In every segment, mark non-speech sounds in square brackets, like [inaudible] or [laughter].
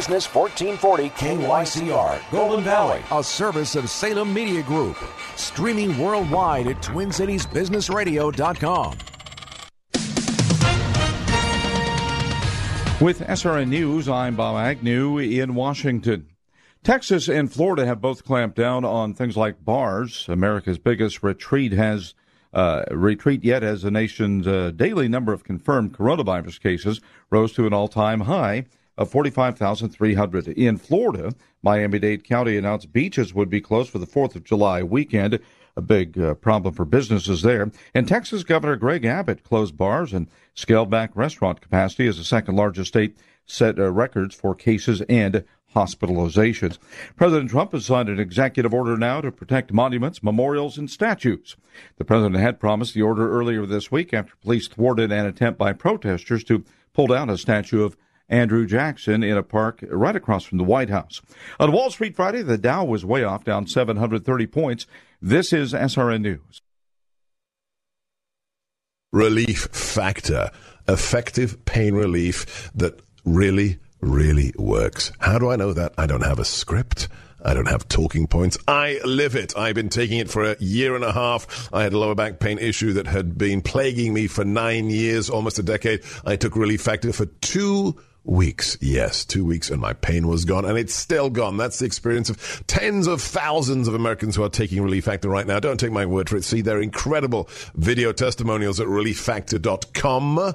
Business 1440 KYCR, Golden Valley, a service of Salem Media Group. Streaming worldwide at TwinCitiesBusinessRadio.com. With SRN News, I'm Bob Agnew in Washington. Texas and Florida have both clamped down on things like bars. America's biggest retreat has uh, retreat yet as the nation's uh, daily number of confirmed coronavirus cases rose to an all-time high of 45,300. In Florida, Miami-Dade County announced beaches would be closed for the 4th of July weekend, a big uh, problem for businesses there. And Texas Governor Greg Abbott closed bars and scaled back restaurant capacity as the second largest state set uh, records for cases and hospitalizations. President Trump has signed an executive order now to protect monuments, memorials, and statues. The president had promised the order earlier this week after police thwarted an attempt by protesters to pull down a statue of Andrew Jackson in a park right across from the White House. On Wall Street Friday, the Dow was way off, down 730 points. This is SRN News. Relief Factor, effective pain relief that really, really works. How do I know that? I don't have a script. I don't have talking points. I live it. I've been taking it for a year and a half. I had a lower back pain issue that had been plaguing me for nine years, almost a decade. I took Relief Factor for two weeks. Yes, two weeks and my pain was gone and it's still gone. That's the experience of tens of thousands of Americans who are taking Relief Factor right now. Don't take my word for it. See their incredible video testimonials at relieffactor.com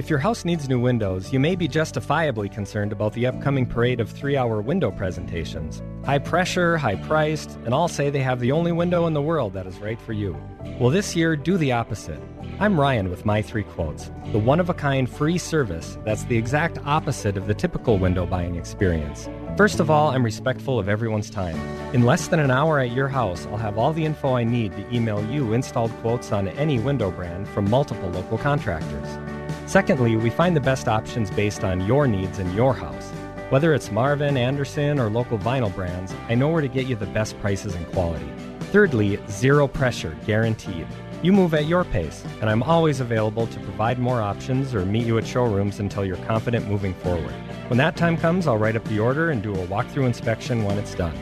If your house needs new windows, you may be justifiably concerned about the upcoming parade of three hour window presentations. High pressure, high priced, and all say they have the only window in the world that is right for you. Well, this year, do the opposite. I'm Ryan with My Three Quotes, the one of a kind free service that's the exact opposite of the typical window buying experience. First of all, I'm respectful of everyone's time. In less than an hour at your house, I'll have all the info I need to email you installed quotes on any window brand from multiple local contractors. Secondly, we find the best options based on your needs in your house. Whether it's Marvin, Andersen, or local vinyl brands, I know where to get you the best prices and quality. Thirdly, zero pressure, guaranteed. You move at your pace, and I'm always available to provide more options or meet you at showrooms until you're confident moving forward. When that time comes, I'll write up the order and do a walkthrough inspection when it's done.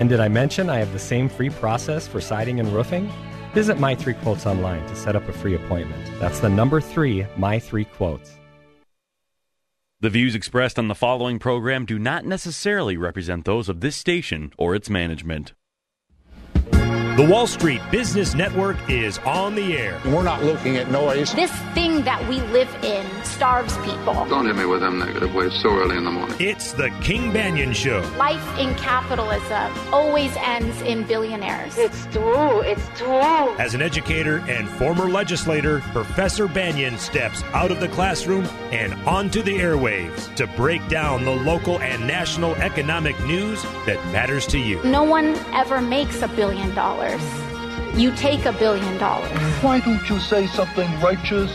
And did I mention I have the same free process for siding and roofing? Visit My Three Quotes online to set up a free appointment. That's the number three, My Three Quotes. The views expressed on the following program do not necessarily represent those of this station or its management. The Wall Street Business Network is on the air. We're not looking at noise. This thing that we live in starves people. Don't hit me with them negative waves so early in the morning. It's the King Banaian Show. Life in capitalism always ends in billionaires. It's true. It's true. As an educator and former legislator, Professor Banaian steps out of the classroom and onto the airwaves to break down the local and national economic news that matters to you. No one ever makes a billion dollars. You take a billion dollars. Why don't you say something righteous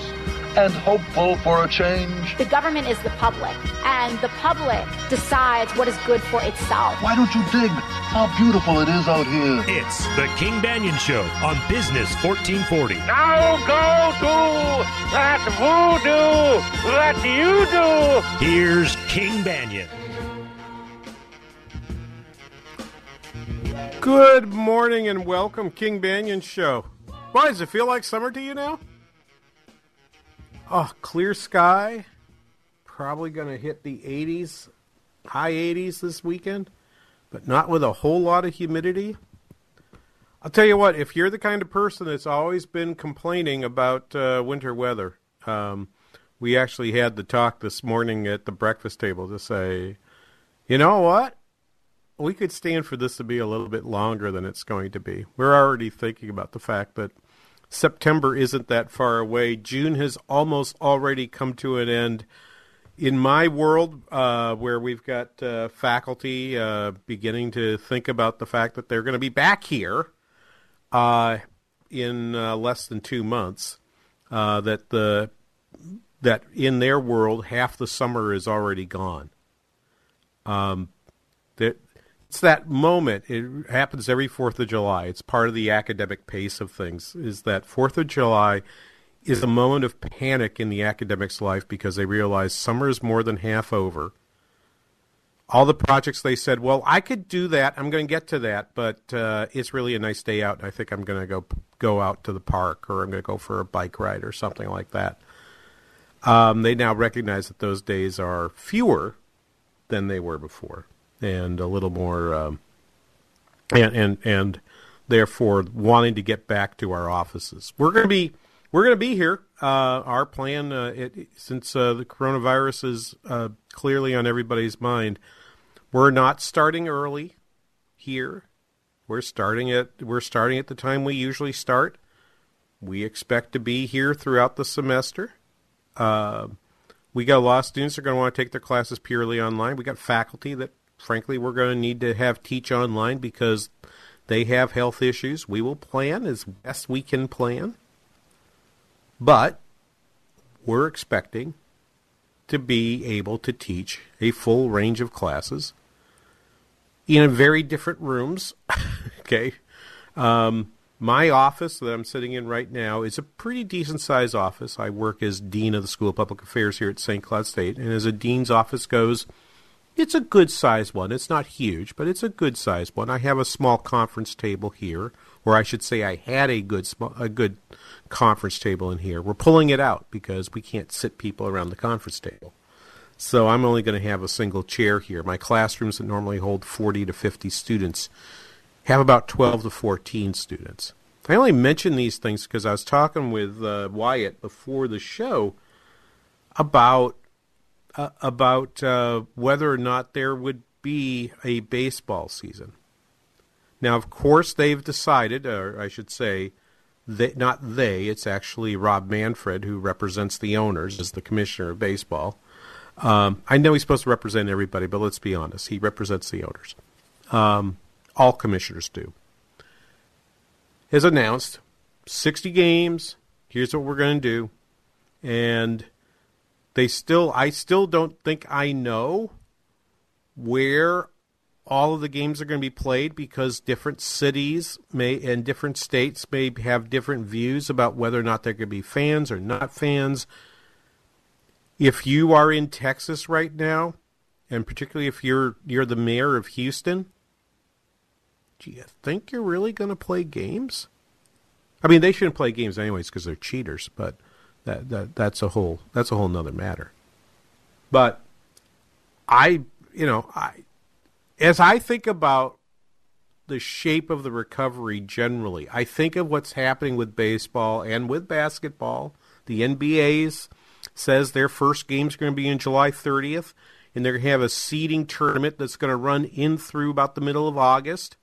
and hopeful for a change? The government is the public, and the public decides what is good for itself. Why don't you dig how beautiful it is out here? It's the King Banaian Show on Business 1440. Now go do that voodoo that you do. Here's King Banaian. Good morning and welcome, King Banaian Show. Why does it feel like summer to you now? Oh, clear sky. Probably going to hit the 80s high 80s this weekend, but not with a whole lot of humidity. I'll tell you what, if you're the kind of person that's always been complaining about uh, winter weather, um, we actually had the talk this morning at the breakfast table to say, you know what? We could stand for this to be a little bit longer than it's going to be. We're already thinking about the fact that September isn't that far away. June has almost already come to an end. In my world, uh, where we've got uh, faculty uh, beginning to think about the fact that they're going to be back here uh, in uh, less than two months, uh, that the that in their world half the summer is already gone. Um, that it's that moment. It happens every Fourth of July. It's part of the academic pace of things. Is that Fourth of July is a moment of panic in the academics' life because they realize summer is more than half over. All the projects they said, well, I could do that. I'm going to get to that, but uh, it's really a nice day out, and I think I'm going to go go out to the park or I'm going to go for a bike ride or something like that. Um, they now recognize that those days are fewer than they were before, and a little more, um, and and and therefore wanting to get back to our offices. We're going to be we're going to be here. Uh, our plan, uh, it, since uh, the coronavirus is uh, clearly on everybody's mind, we're not starting early here. We're starting at we're starting at the time we usually start. We expect to be here throughout the semester. Uh, we got a lot of students that are going to want to take their classes purely online. We got faculty that, frankly, we're going to need to have teach online because they have health issues. We will plan as best we can plan. But we're expecting to be able to teach a full range of classes in very different rooms. [laughs] okay. Um, my office that I'm sitting in right now is a pretty decent sized office. I work as Dean of the School of Public Affairs here at St. Cloud State. And as a Dean's office goes, it's a good sized one. It's not huge, but it's a good sized one. I have a small conference table here, or I should say I had a good a good conference table in here. We're pulling it out because we can't sit people around the conference table. So I'm only going to have a single chair here. My classrooms that normally hold 40 to 50 students have about 12 to 14 students. I only mention these things because I was talking with uh, Wyatt before the show about uh, about uh, whether or not there would be a baseball season. Now, of course, they've decided, or I should say, they, not they. It's actually Rob Manfred who represents the owners as the commissioner of baseball. Um, I know he's supposed to represent everybody, but let's be honest, he represents the owners. Um, all commissioners do, has announced 60 games. Here's what we're going to do. And they still, I still don't think I know where all of the games are going to be played because different cities may and different states may have different views about whether or not they're going to be fans or not fans. If you are in Texas right now, and particularly if you're you're the mayor of Houston, do you think you're really going to play games? I mean, they shouldn't play games anyways because they're cheaters, but that, that that's a whole that's a whole nother matter. But I, you know, I as I think about the shape of the recovery generally, I think of what's happening with baseball and with basketball. The NBA's says their first game's going to be in July 30th, and they're going to have a seeding tournament that's going to run in through about the middle of August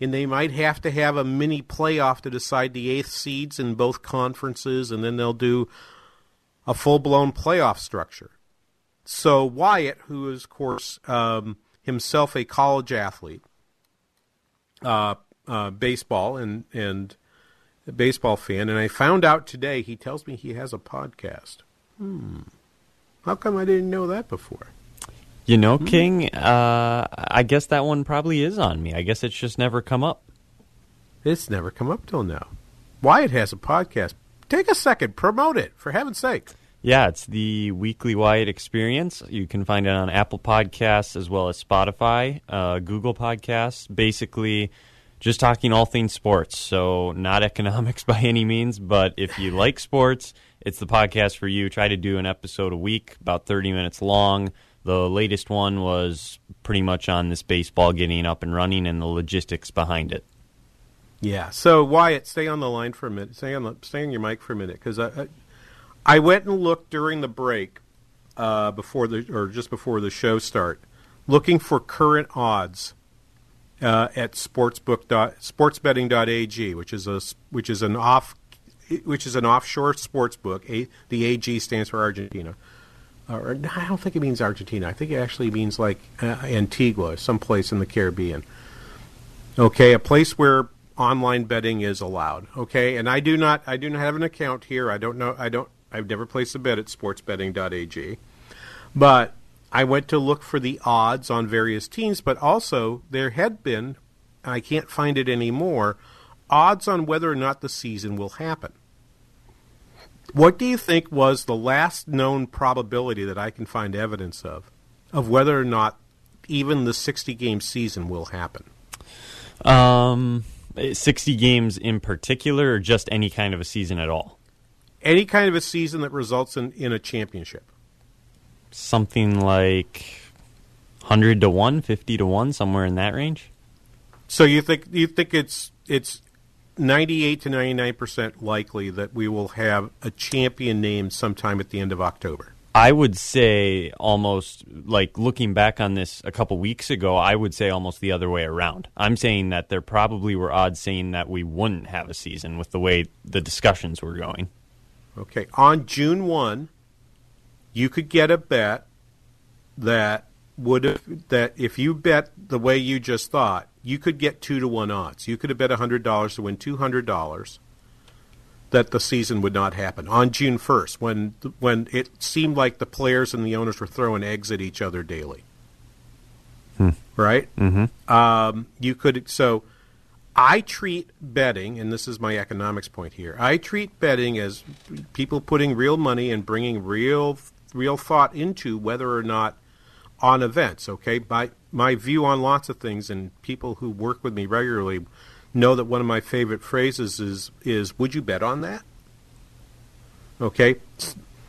and they might have to have a mini playoff to decide the eighth seeds in both conferences, and then they'll do a full blown playoff structure. So Wyatt, who is, of course, um, himself a college athlete, uh, uh, baseball and and baseball fan, and I found out today he tells me he has a podcast. Hmm. How come I didn't know that before? You know, hmm. King, uh, I guess that one probably is on me. I guess it's just never come up. It's never come up till now. Wyatt has a podcast. Take a second, promote it, for heaven's sake. Yeah, it's the Weekly Wyatt Experience. You can find it on Apple Podcasts as well as Spotify, uh, Google Podcasts. Basically, just talking all things sports. So, not [laughs] economics by any means, but if you like sports, it's the podcast for you. Try to do an episode a week, about 30 minutes long The latest one was pretty much on this baseball getting up and running and the logistics behind it. Yeah. So Wyatt, stay on the line for a minute. Stay on the stay on your mic for a minute because I, I, I went and looked during the break uh, before the or just before the show start, looking for current odds uh, at sportsbook sportsbetting.ag, which is a which is an off which is an offshore sports book. A, the AG stands for Argentina. Or, I don't think it means Argentina. I think it actually means like uh, Antigua, someplace in the Caribbean. Okay, a place where online betting is allowed. Okay, and I do not I do not have an account here. I don't know. I don't. I've never placed a bet at sportsbetting.ag, but I went to look for the odds on various teams. But also there had been, and I can't find it anymore, odds on whether or not the season will happen. What do you think was the last known probability that I can find evidence of, of whether or not even the 60 game season will happen? Um, 60 games in particular, or just any kind of a season at all? Any kind of a season that results in, in a championship. Something like 100 to 1, 50 to 1, somewhere in that range? So you think you think it's it's 98 to 99 percent likely that we will have a champion named sometime at the end of October. I would say almost like looking back on this a couple weeks ago, I would say almost the other way around. I'm saying that there probably were odds saying that we wouldn't have a season with the way the discussions were going. Okay, on June 1, you could get a bet that would have, that if you bet the way you just thought, you could get 2 to 1 odds. You could have bet $100 to win $200 that the season would not happen on June 1st when when it seemed like the players and the owners were throwing eggs at each other daily. Hmm. Right? Mm-hmm. Um, you could so I treat betting, and this is my economics point here. I treat betting as people putting real money and bringing real real thought into whether or not on events. Okay, my my view on lots of things, and people who work with me regularly know that one of my favorite phrases is is would you bet on that? Okay?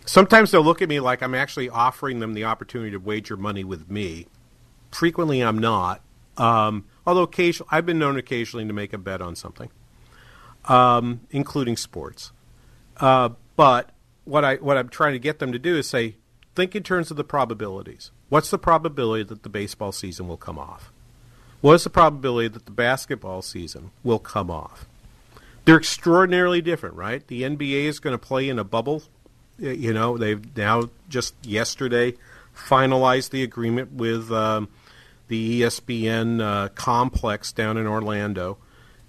Sometimes they'll look at me like i'm actually offering them the opportunity to wager money with me. Frequently i'm not. Um, although occasionally i've been known occasionally to make a bet on something um, including sports. Uh, but what i what i'm trying to get them to do is say think in terms of the probabilities what's the probability that the baseball season will come off what is the probability that the basketball season will come off? They're extraordinarily different, right? The NBA is going to play in a bubble. You know, they've now just yesterday finalized the agreement with um, the ESPN uh, complex down in Orlando.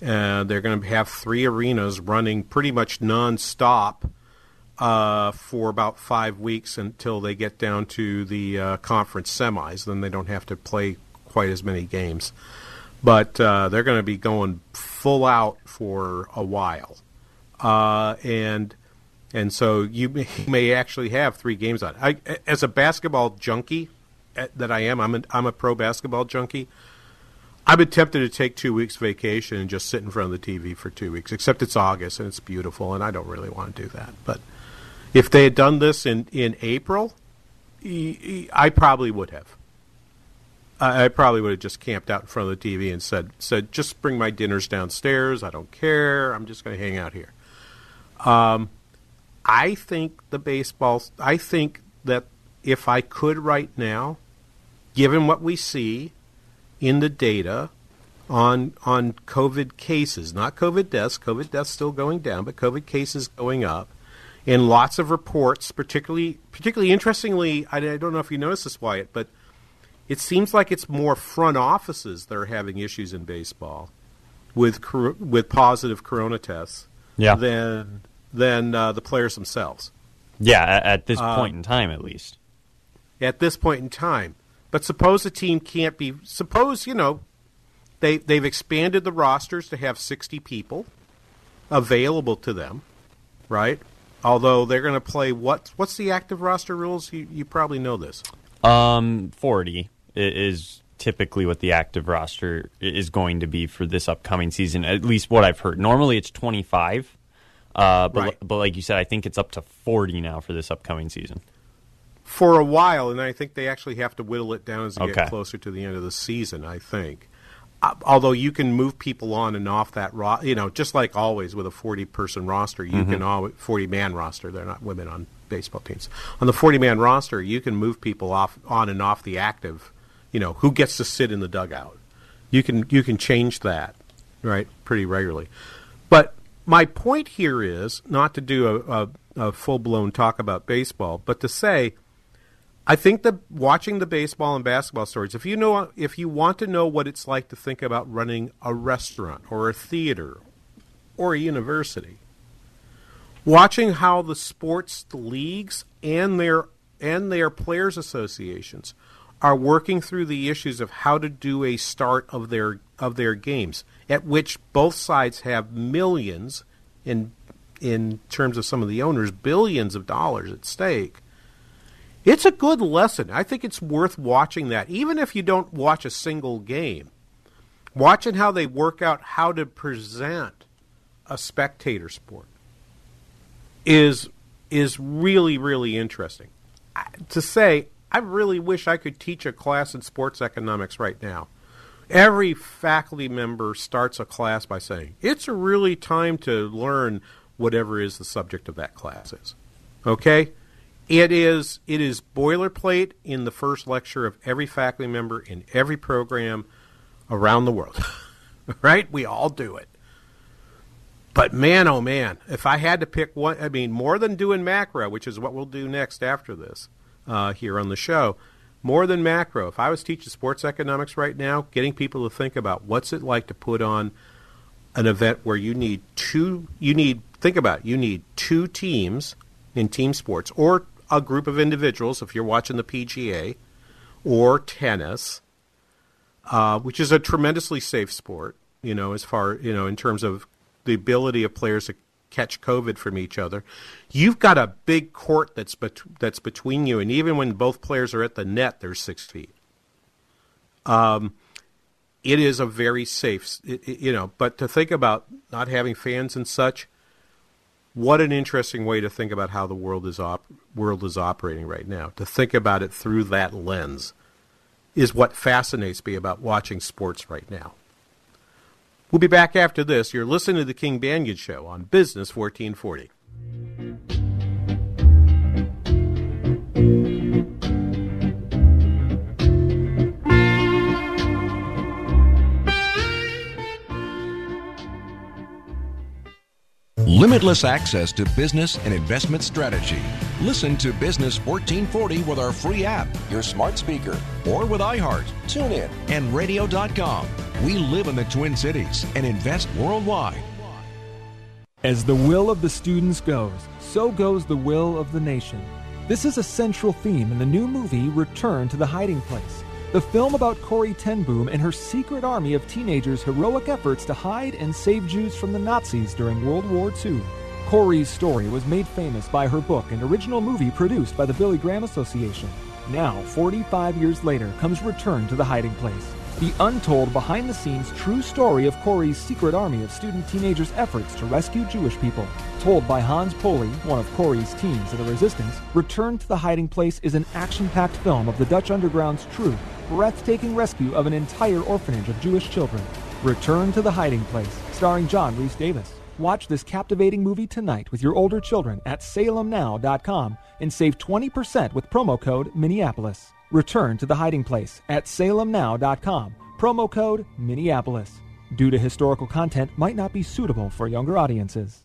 Uh, they're going to have three arenas running pretty much nonstop uh, for about five weeks until they get down to the uh, conference semis. Then they don't have to play quite as many games. But uh, they're going to be going full out for a while, uh, and and so you may, [laughs] actually have three games on. I, as a basketball junkie eh, that I am, I'm a, I'm a pro basketball junkie. I've been tempted to take two weeks vacation and just sit in front of the TV for two weeks. Except it's August and it's beautiful, and I don't really want to do that. But if they had done this in in April, I probably would have. I, probably would have just camped out in front of the TV and said, "said Just bring my dinners downstairs. I don't care. I'm just going to hang out here." Um, I think the baseball. I think that if I could right now, given what we see in the data on on COVID cases, not COVID deaths. COVID deaths still going down, but COVID cases going up. In lots of reports, particularly particularly interestingly, I, I don't know if you noticed this, Wyatt, but it seems like it's more front offices that are having issues in baseball with with positive corona tests yeah. than than uh, the players themselves. Yeah, at, at this um, point in time, at least. At this point in time, but suppose a team can't be. Suppose you know they they've expanded the rosters to have sixty people available to them, right? Although they're going to play what? What's the active roster rules? You you probably know this. Um, forty is typically what the active roster is going to be for this upcoming season. At least what I've heard. Normally it's 25, uh, but right. but like you said, I think it's up to 40 now for this upcoming season. for a while, and I think they actually have to whittle it down as they Okay. get closer to the end of the season. I think, although you can move people on and off that ro- you know, just like always with a forty-person roster, you Mhm. can always forty-man roster. They're not women on baseball teams. On the forty-man roster, you can move people off on and off the active. You know, who gets to sit in the dugout? You can you can change that, right, pretty regularly. But my point here is not to do a, a, a full blown talk about baseball, but to say, I think that watching the baseball and basketball stories, if you know, if you want to know what it's like to think about running a restaurant or a theater or a university, watching how the sports leagues and their and their players associations are working through the issues of how to do a start of their of their games at which both sides have millions in in terms of some of the owners billions of dollars at stake it's a good lesson i think it's worth watching that even if you don't watch a single game watching how they work out how to present a spectator sport is is really really interesting I- to say I really wish I could teach a class in sports economics right now. Every faculty member starts a class by saying, "It's really time to learn whatever is the subject of that class is." Okay? It is it is boilerplate in the first lecture of every faculty member in every program around the world. [laughs] right? We all do it. But man, oh man, if I had to pick one, I mean, more than doing macro, which is what we'll do next after this uh, here on the show, more than macro, if I was teaching sports economics right now, getting people to think about what's it like to put on an event where you need two, you need, think about it, you need two teams in team sports or a group of individuals if you're watching the PGA or tennis, uh, which is a tremendously safe sport, you know, as far, you know, in terms of the ability of players to catch COVID from each other. You've got a big court that's bet- that's between you, and even when both players are at the net, they're six feet. Um, it is a very safe, you know. But to think about not having fans and such, what an interesting way to think about how the world is op- world is operating right now. To think about it through that lens is what fascinates me about watching sports right now. We'll be back after this. You're listening to the King Banaian Show on Business 1440. Limitless access to business and investment strategy. Listen to Business 1440 with our free app, your smart speaker, or with iHeart, TuneIn, and radio.com. We live in the Twin Cities and invest worldwide. As the will of the students goes, so goes the will of the nation. This is a central theme in the new movie Return to the Hiding Place, the film about Corrie ten Boom and her secret army of teenagers' heroic efforts to hide and save Jews from the Nazis during World War II. Corrie's story was made famous by her book and original movie produced by the Billy Graham Association. Now, 45 years later, comes Return to the Hiding Place, the untold behind the scenes true story of Corrie's secret army of student teenagers' efforts to rescue Jewish people. Told by Hans Poley, one of Corrie's teams of the resistance, Return to the Hiding Place is an action packed film of the Dutch Underground's true, breathtaking rescue of an entire orphanage of Jewish children. Return to the Hiding Place, starring John Rhys-Davies. Watch this captivating movie tonight with your older children at salemnow.com and save 20% with promo code Minneapolis. Return to the hiding place at salemnow.com. Promo code Minneapolis. Due to historical content might not be suitable for younger audiences.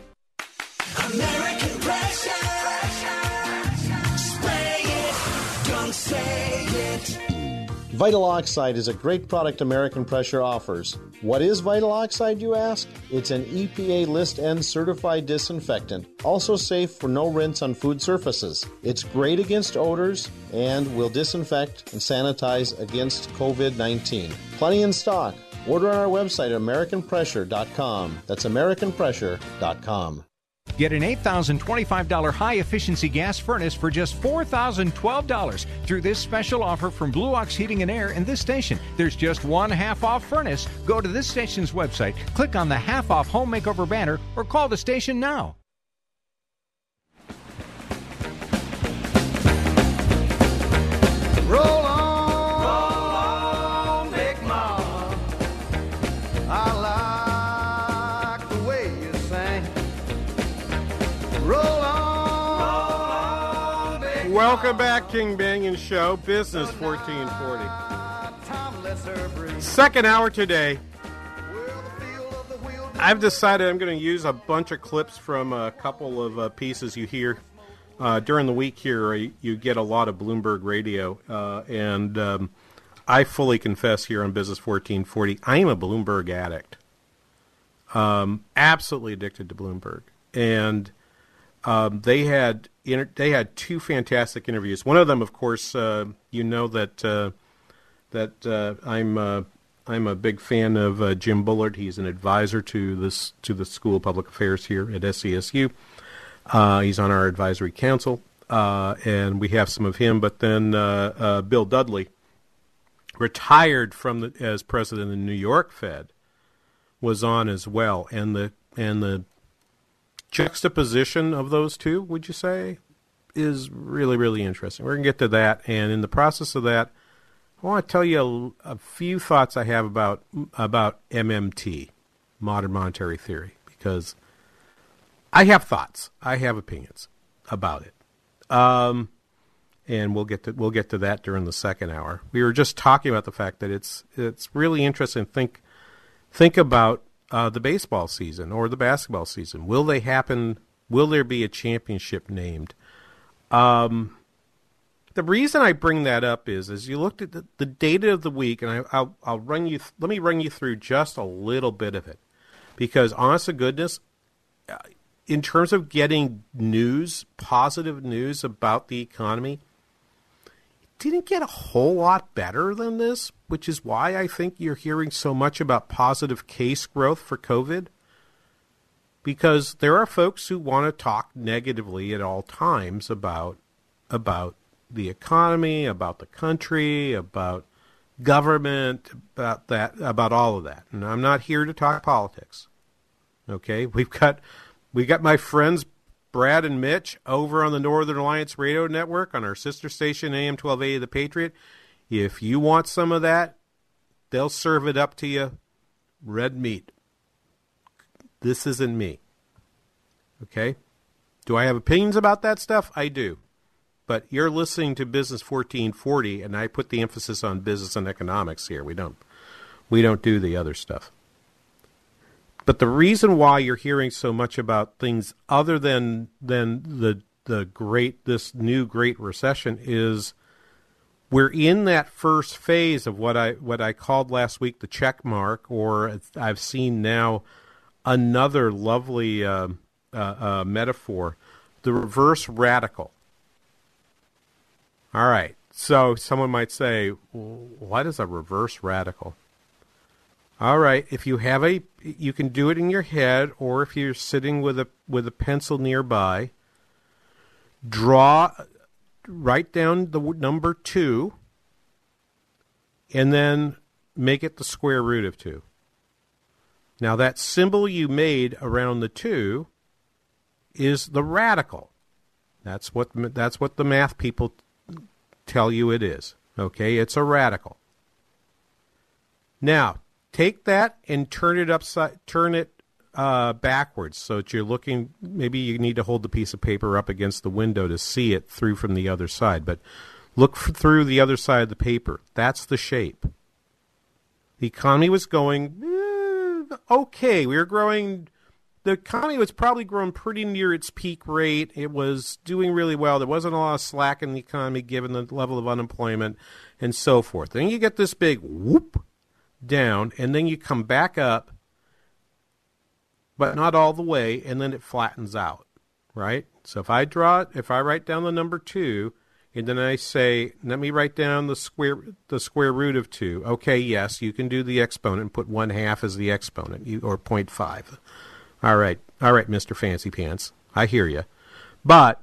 American pressure. Spray it, don't say it. Vital Oxide is a great product American Pressure offers. What is Vital Oxide, you ask? It's an EPA list N certified disinfectant, also safe for no rinse on food surfaces. It's great against odors and will disinfect and sanitize against COVID 19. Plenty in stock. Order on our website at AmericanPressure.com. That's AmericanPressure.com. Get an $8,025 high efficiency gas furnace for just $4,012 through this special offer from Blue Ox Heating and Air and this station. There's just one half off furnace. Go to this station's website, click on the half off home makeover banner, or call the station now. Roll Welcome back, King Banaian Show, Business 1440. Second hour today. I've decided I'm going to use a bunch of clips from a couple of uh, pieces you hear uh, during the week here. You get a lot of Bloomberg radio, uh, and um, I fully confess here on Business 1440, I am a Bloomberg addict. Um, absolutely addicted to Bloomberg, and um, they had they had two fantastic interviews. One of them, of course, uh, you know that uh, that uh, I'm uh, I'm a big fan of uh, Jim Bullard. He's an advisor to this to the School of Public Affairs here at SCSU. Uh, he's on our advisory council, and we have some of him. But then Bill Dudley, retired from the, as president of the New York Fed, was on as well, and the and the juxtaposition of those two, would you say, is really really interesting. We're gonna get to that, and in the process of that, I want to tell you a, a few thoughts I have about about MMT, modern monetary theory, because I have thoughts, I have opinions about it. Um, and we'll get to we'll get to that during the second hour. We were just talking about the fact that it's it's really interesting. Think think about uh, the baseball season or the basketball season. Will they happen? Will there be a championship named? Um, the reason I bring that up is, as you looked at the, the data of the week, and I, I'll I'll run you. Let me run you through just a little bit of it, because honest to goodness, uh, in terms of getting news, positive news about the economy, didn't get a whole lot better than this, which is why I think you're hearing so much about positive case growth for COVID. Because there are folks who want to talk negatively at all times about about the economy, about the country, about government, about that, about all of that. And I'm not here to talk politics. Okay, we've got we got my friends Brad and Mitch over on the Northern Alliance Radio Network on our sister station AM 1280 The Patriot. If you want some of that, they'll serve it up to you red meat. This isn't me. Okay? Do I have opinions about that stuff? I do. But you're listening to Business 1440 and I put the emphasis on business and economics here. We don't we don't do the other stuff. But the reason why you're hearing so much about things other than than the the great this new great recession is we're in that first phase of what I what I called last week the check mark, or I've seen now another lovely uh, uh, uh, metaphor, the reverse radical. All right, so someone might say, "What is a reverse radical?" All right, if you have a, you can do it in your head, or if you're sitting with a with a pencil nearby. Draw, write down the number two, and then make it the square root of two. Now that symbol you made around the two is the radical. That's what that's what the math people tell you it is. Okay, it's a radical. Now, take that and turn it upside turn it uh, backwards so that you're looking maybe you need to hold the piece of paper up against the window to see it through from the other side, but look f- through the other side of the paper. That's the shape. The economy was going eh, okay. We were growing the economy was probably growing pretty near its peak rate. It was doing really well. There wasn't a lot of slack in the economy given the level of unemployment and so forth. Then you get this big whoop down, and then you come back up, but not all the way, and then it flattens out, right? So if I draw it, if I write down the number two, and then I say, let me write down the square the square root of two. Okay, yes, you can do the exponent and put one half as the exponent, you, or 0.5. All right, all right, Mister Fancy Pants, I hear you. But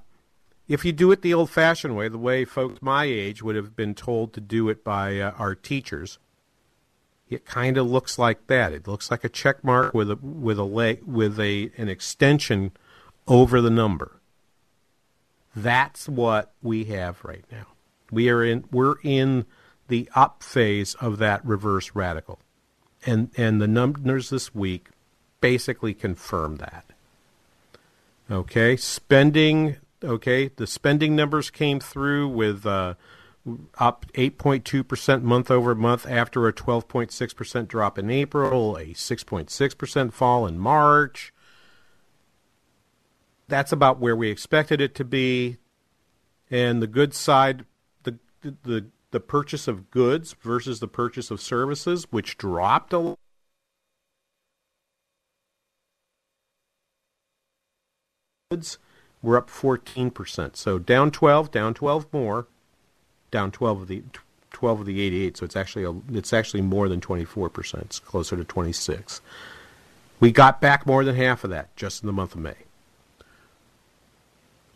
if you do it the old-fashioned way, the way folks my age would have been told to do it by uh, our teachers, it kind of looks like that. It looks like a check mark with a with a leg with a an extension over the number. That's what we have right now. We are in we're in the up phase of that reverse radical. And and the numbers this week basically confirm that. Okay, spending. Okay, the spending numbers came through with uh, up 8.2 percent month over month after a 12.6 percent drop in April, a 6.6 percent fall in March. That's about where we expected it to be, and the good side, the the the purchase of goods versus the purchase of services, which dropped a lot. goods were up 14%. So down 12, down 12 more, down 12 of the 12 of the 88. So it's actually a, it's actually more than 24%. It's closer to 26. We got back more than half of that just in the month of May.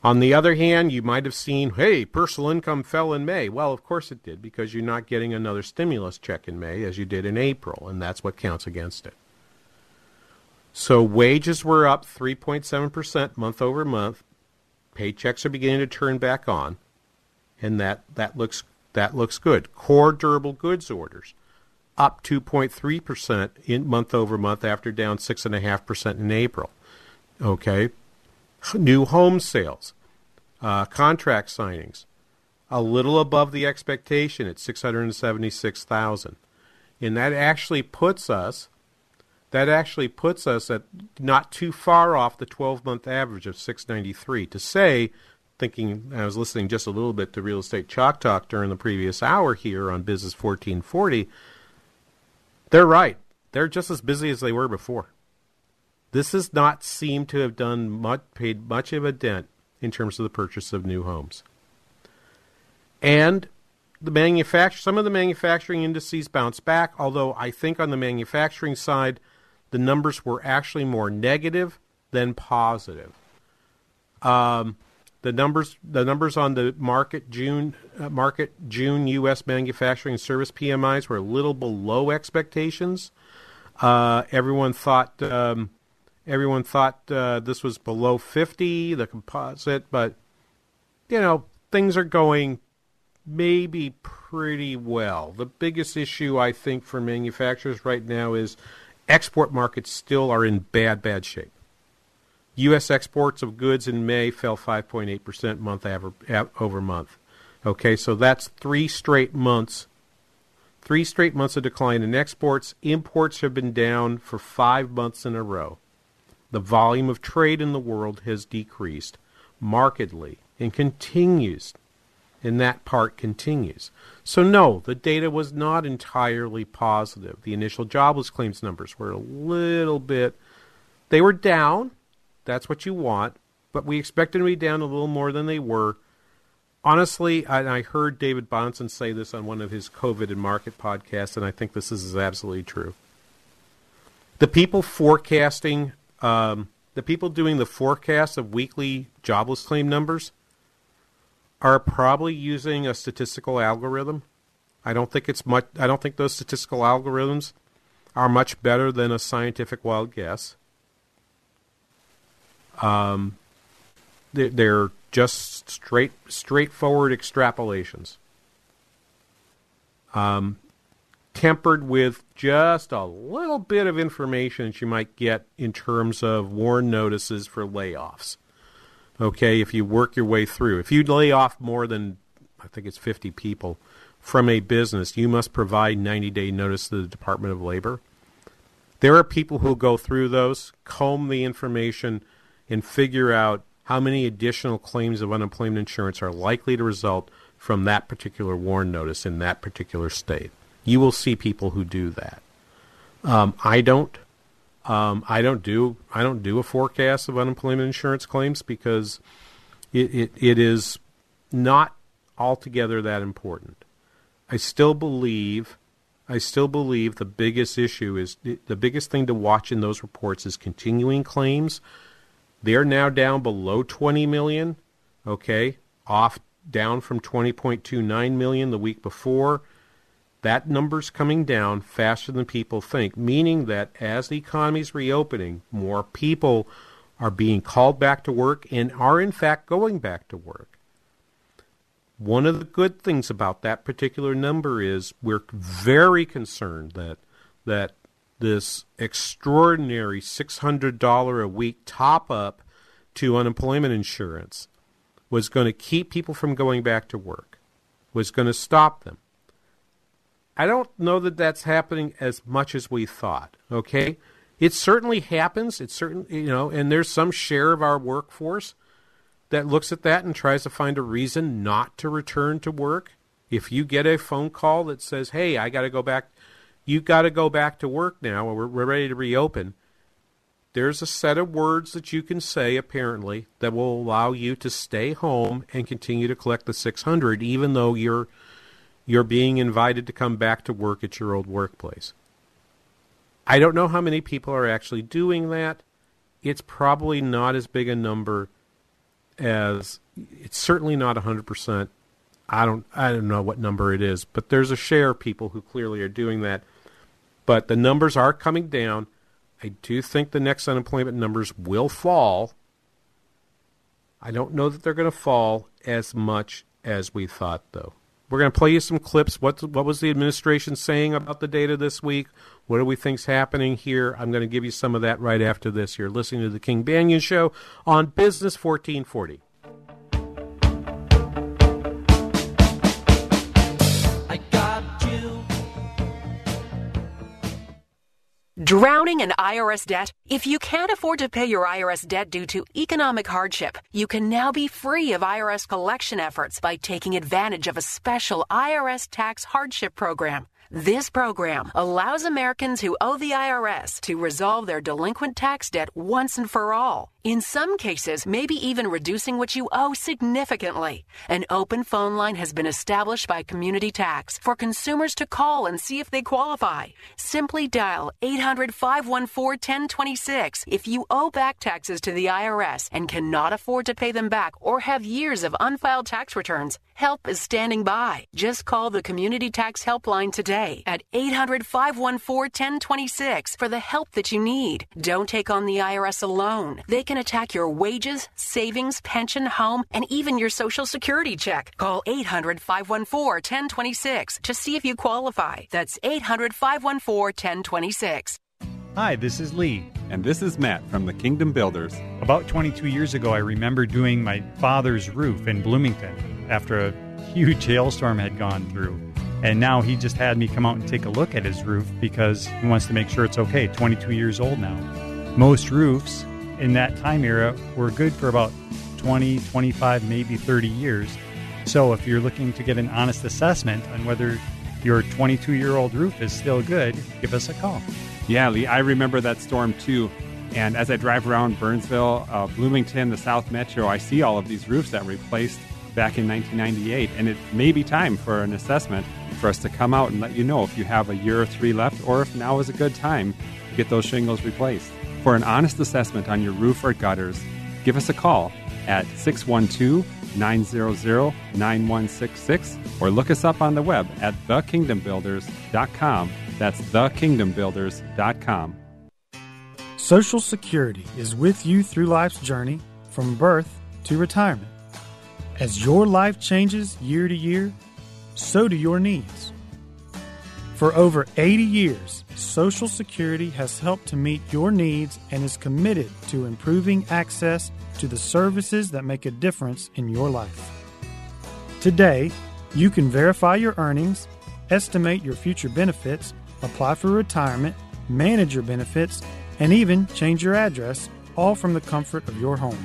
On the other hand, you might have seen, hey, personal income fell in May. Well, of course it did because you're not getting another stimulus check in May as you did in April, and that's what counts against it. So wages were up 3.7% month over month. Paychecks are beginning to turn back on, and that, that looks that looks good. Core durable goods orders up 2.3% in month over month after down 6.5% in April. Okay. New home sales, uh, contract signings, a little above the expectation at 676,000. And that actually puts us that actually puts us at not too far off the 12 month average of 693. To say, thinking, I was listening just a little bit to Real Estate Chalk Talk during the previous hour here on Business 1440, they're right. They're just as busy as they were before. This has not seemed to have done much, paid much of a dent in terms of the purchase of new homes. And the manufacture some of the manufacturing indices bounced back, although I think on the manufacturing side, the numbers were actually more negative than positive. Um, the numbers the numbers on the market June uh, market June U.S. manufacturing service PMIs were a little below expectations. Uh, everyone thought um, everyone thought uh, this was below 50, the composite, but you know things are going maybe pretty well. The biggest issue I think for manufacturers right now is export markets still are in bad, bad shape. U.S. exports of goods in May fell 5.8% month over month. Okay, so that's three straight months. Three straight months of decline in exports. Imports have been down for five months in a row. The volume of trade in the world has decreased markedly and continues and that part continues. So, no, the data was not entirely positive. The initial jobless claims numbers were a little bit, they were down. That's what you want. But we expected to be down a little more than they were. Honestly, I, I heard David Bahnsen say this on one of his COVID and market podcasts, and I think this is absolutely true. The people forecasting, um, the people doing the forecast of weekly jobless claim numbers, are probably using a statistical algorithm. I don't think it's much. I don't think those statistical algorithms are much better than a scientific wild guess. Um, they're, just straight straightforward extrapolations. Um, tempered with just a little bit of information that you might get in terms of warn notices for layoffs. Okay, if you work your way through, if you lay off more than, I think it's 50 people from a business, you must provide 90 day notice to the Department of Labor. There are people who go through those, comb the information, and figure out how many additional claims of unemployment insurance are likely to result from that particular warn notice in that particular state. You will see people who do that. Um, I don't. Um, I don't do. I don't do a forecast of unemployment insurance claims because it, it, it is not altogether that important. I still believe I still believe the biggest issue is the biggest thing to watch in those reports is continuing claims. They're now down below 20 million, okay? Off down from 20.29 million the week before. That number's coming down faster than people think, meaning that as the economy is reopening, more people are being called back to work and are in fact going back to work. One of the good things about that particular number is we're very concerned that that this extraordinary $600 a week top up to unemployment insurance was going to keep people from going back to work, was going to stop them. I don't know that that's happening as much as we thought, okay? It certainly happens. It's certain, you know, and there's some share of our workforce that looks at that and tries to find a reason not to return to work. If you get a phone call that says, "Hey, I got to go back," you got to go back to work now, we're, we're ready to reopen. There's a set of words that you can say apparently that will allow you to stay home and continue to collect the 600 even though you're you're being invited to come back to work at your old workplace. I don't know how many people are actually doing that. It's probably not as big a number as it's certainly not 100%. I don't I don't know what number it is, but there's a share of people who clearly are doing that. But the numbers are coming down. I do think the next unemployment numbers will fall. I don't know that they're going to fall as much as we thought though. We're going to play you some clips. What what was the administration saying about the data this week? What do we think's happening here? I'm going to give you some of that right after this. You're listening to the King Banaian Show on Business 1440. Drowning in IRS debt? If you can't afford to pay your IRS debt due to economic hardship, you can now be free of IRS collection efforts by taking advantage of a special IRS tax hardship program. This program allows Americans who owe the IRS to resolve their delinquent tax debt once and for all. In some cases, maybe even reducing what you owe significantly. An open phone line has been established by Community Tax for consumers to call and see if they qualify. Simply dial 800 514 1026 if you owe back taxes to the IRS and cannot afford to pay them back or have years of unfiled tax returns. Help is standing by. Just call the Community Tax Helpline today at 800 514 1026 for the help that you need. Don't take on the IRS alone. They can can attack your wages, savings, pension, home, and even your social security check. Call 800 514 1026 to see if you qualify. That's 800 514 1026. Hi, this is Lee. And this is Matt from the Kingdom Builders. About 22 years ago, I remember doing my father's roof in Bloomington after a huge hailstorm had gone through. And now he just had me come out and take a look at his roof because he wants to make sure it's okay. 22 years old now. Most roofs in that time era were good for about 20, 25, maybe 30 years. So if you're looking to get an honest assessment on whether your 22 year old roof is still good, give us a call. Yeah, Lee, I remember that storm too. And as I drive around Burnsville, uh, Bloomington, the South Metro, I see all of these roofs that replaced back in 1998. And it may be time for an assessment for us to come out and let you know if you have a year or three left or if now is a good time to get those shingles replaced. For an honest assessment on your roof or gutters, give us a call at 612 900 9166 or look us up on the web at thekingdombuilders.com. That's thekingdombuilders.com. Social Security is with you through life's journey from birth to retirement. As your life changes year to year, so do your needs. For over 80 years, Social Security has helped to meet your needs and is committed to improving access to the services that make a difference in your life. Today, you can verify your earnings, estimate your future benefits, apply for retirement, manage your benefits, and even change your address, all from the comfort of your home.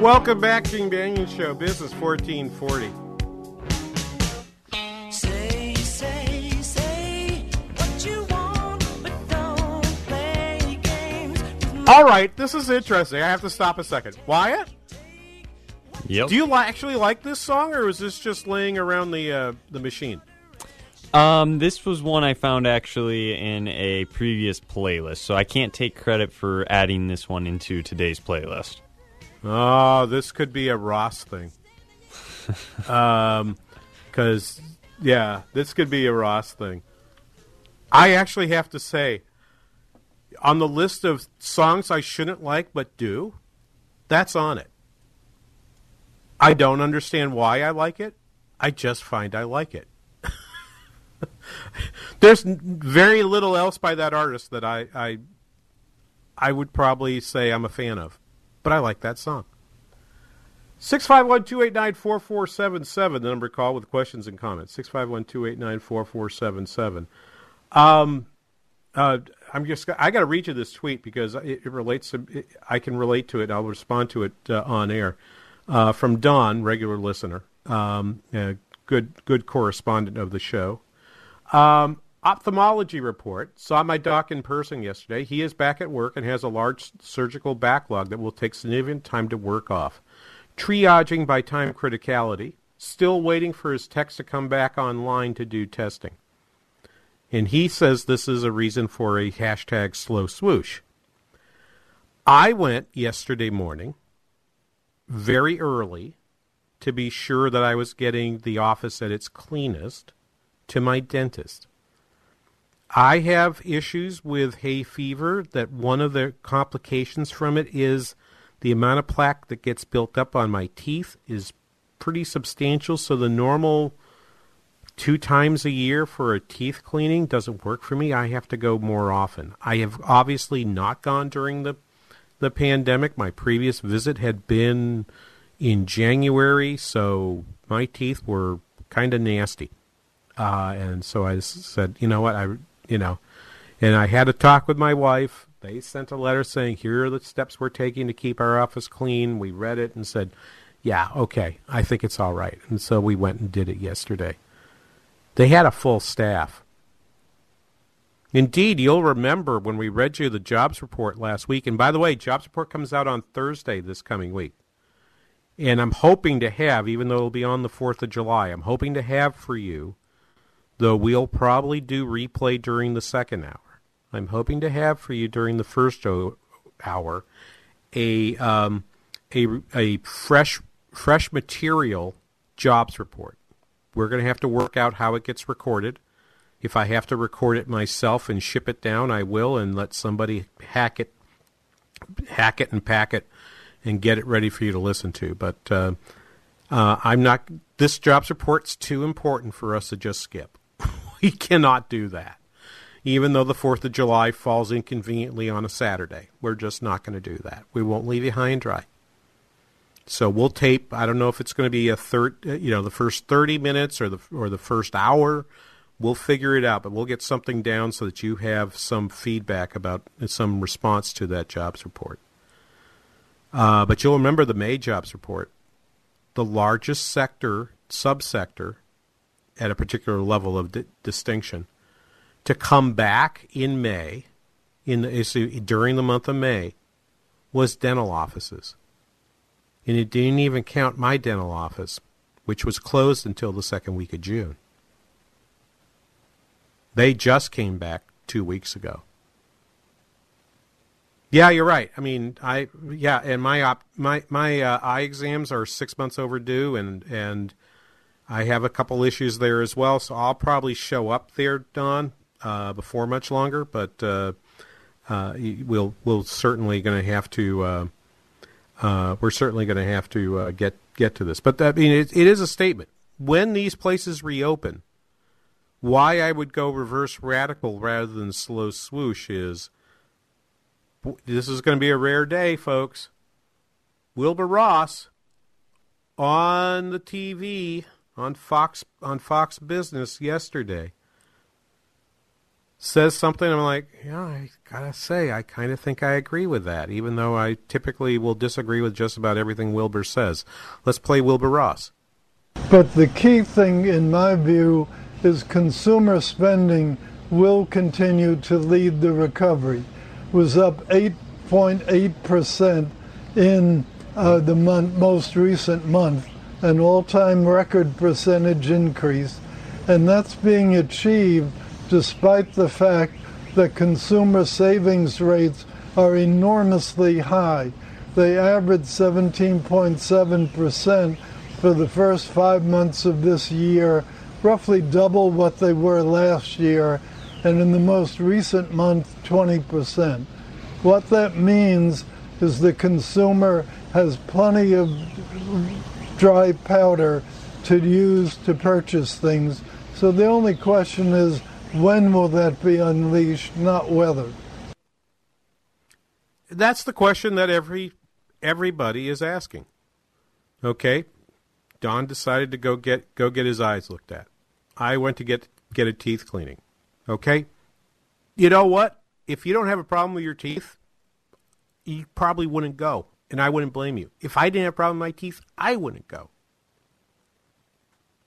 Welcome back to the Banaian Show, Business 1440. Say, say, say what you want, but don't play games. All right, this is interesting. I have to stop a second. Wyatt? Yep. Do you li- actually like this song, or is this just laying around the uh, the machine? Um, this was one I found actually in a previous playlist, so I can't take credit for adding this one into today's playlist. Oh, this could be a Ross thing. um, because yeah, this could be a Ross thing. I actually have to say, on the list of songs I shouldn't like but do, that's on it. I don't understand why I like it. I just find I like it. [laughs] There's very little else by that artist that I, I I would probably say I'm a fan of, but I like that song. 651-289-4477, the number to call with questions and comments. 651-289-4477. Um, uh, I'm just I got to read you this tweet because it, it relates to it, I can relate to it. I'll respond to it uh, on air uh, from Don, regular listener, um, good good correspondent of the show. Um, ophthalmology report. Saw my doc in person yesterday. He is back at work and has a large surgical backlog that will take significant time to work off. Triaging by time criticality. Still waiting for his techs to come back online to do testing. And he says this is a reason for a hashtag slow swoosh. I went yesterday morning very early to be sure that I was getting the office at its cleanest to my dentist. I have issues with hay fever that one of the complications from it is the amount of plaque that gets built up on my teeth is pretty substantial so the normal two times a year for a teeth cleaning doesn't work for me. I have to go more often. I have obviously not gone during the the pandemic. My previous visit had been in January, so my teeth were kind of nasty. Uh, and so I said, you know what, I, you know, and I had a talk with my wife. They sent a letter saying, here are the steps we're taking to keep our office clean. We read it and said, yeah, okay, I think it's all right. And so we went and did it yesterday. They had a full staff. Indeed, you'll remember when we read you the jobs report last week. And by the way, jobs report comes out on Thursday this coming week. And I'm hoping to have, even though it'll be on the 4th of July, I'm hoping to have for you, though we'll probably do replay during the second hour. I'm hoping to have for you during the first o- hour a um, a a fresh fresh material jobs report. We're going to have to work out how it gets recorded. If I have to record it myself and ship it down, I will, and let somebody hack it, hack it and pack it, and get it ready for you to listen to. But uh, uh, I'm not. This jobs report's too important for us to just skip. We cannot do that, even though the Fourth of July falls inconveniently on a Saturday. We're just not going to do that. We won't leave you high and dry. So we'll tape. I don't know if it's going to be a third, you know, the first thirty minutes or the or the first hour. We'll figure it out, but we'll get something down so that you have some feedback about some response to that jobs report. Uh, but you'll remember the May jobs report. The largest sector, subsector, at a particular level of di- distinction, to come back in May, in the, during the month of May, was dental offices. And it didn't even count my dental office, which was closed until the second week of June. They just came back two weeks ago. Yeah, you're right. I mean, I yeah, and my op, my my uh, eye exams are six months overdue, and and I have a couple issues there as well. So I'll probably show up there, Don, uh, before much longer. But uh, uh, we'll we'll certainly going to have to. Uh, uh, we're certainly going to have to uh, get get to this. But I mean, it, it is a statement. When these places reopen, why I would go reverse radical rather than slow swoosh is this is going to be a rare day, folks. Wilbur Ross on the TV on Fox on Fox Business yesterday says something. I'm like, yeah, I gotta say, I kind of think I agree with that, even though I typically will disagree with just about everything Wilbur says. Let's play Wilbur Ross. But the key thing, in my view, is consumer spending will continue to lead the recovery. It was up 8.8% in uh, the month, most recent month, an all-time record percentage increase, and that's being achieved despite the fact that consumer savings rates are enormously high. They average 17.7% for the first five months of this year, roughly double what they were last year, and in the most recent month, 20%. What that means is the consumer has plenty of dry powder to use to purchase things. So the only question is when will that be unleashed, not whether. That's the question that every everybody is asking. Okay, Don decided to go get go get his eyes looked at. I went to get get a teeth cleaning. Okay, you know what? If you don't have a problem with your teeth, you probably wouldn't go, and I wouldn't blame you. If I didn't have a problem with my teeth, I wouldn't go.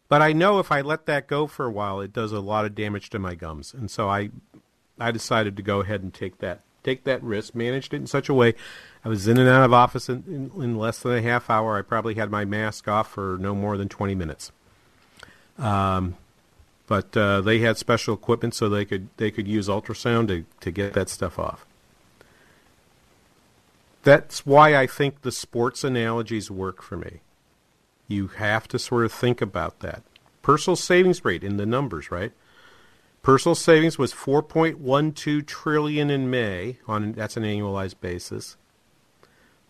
But I know if I let that go for a while, it does a lot of damage to my gums, and so I, I decided to go ahead and take that take that risk. Managed it in such a way, I was in and out of office in, in, in less than a half hour. I probably had my mask off for no more than twenty minutes. Um, but uh, they had special equipment so they could they could use ultrasound to to get that stuff off. That's why I think the sports analogies work for me. You have to sort of think about that. Personal savings rate in the numbers, right? Personal savings was 4.12 trillion in May on that's an annualized basis.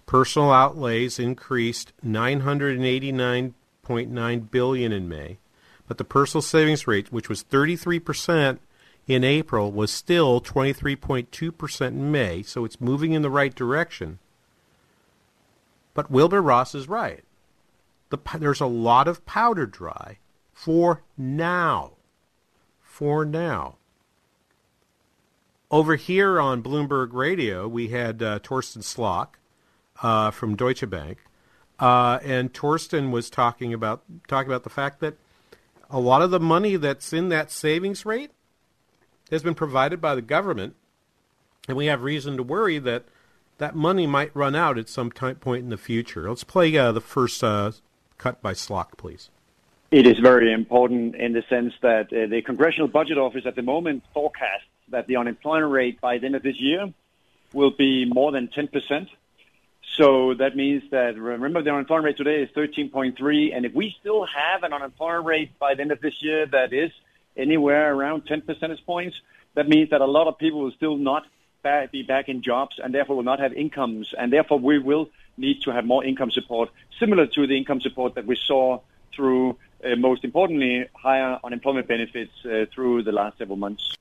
Personal outlays increased 989.9 billion in May, but the personal savings rate, which was 33% in April, was still 23.2% in May, so it's moving in the right direction. But Wilbur Ross is right the, there's a lot of powder dry for now. For now. Over here on Bloomberg Radio, we had uh, Torsten Slok uh, from Deutsche Bank, uh, and Torsten was talking about talking about the fact that a lot of the money that's in that savings rate has been provided by the government, and we have reason to worry that that money might run out at some time, point in the future. Let's play uh, the first uh, cut by Slok, please? It is very important in the sense that uh, the Congressional Budget Office at the moment forecasts that the unemployment rate by the end of this year will be more than 10%. So that means that, remember, the unemployment rate today is 13.3, and if we still have an unemployment rate by the end of this year that is anywhere around 10 percentage points, that means that a lot of people will still not be back in jobs and therefore will not have incomes, and therefore we will need to have more income support, similar to the income support that we saw through, uh, most importantly, higher unemployment benefits uh, through the last several months.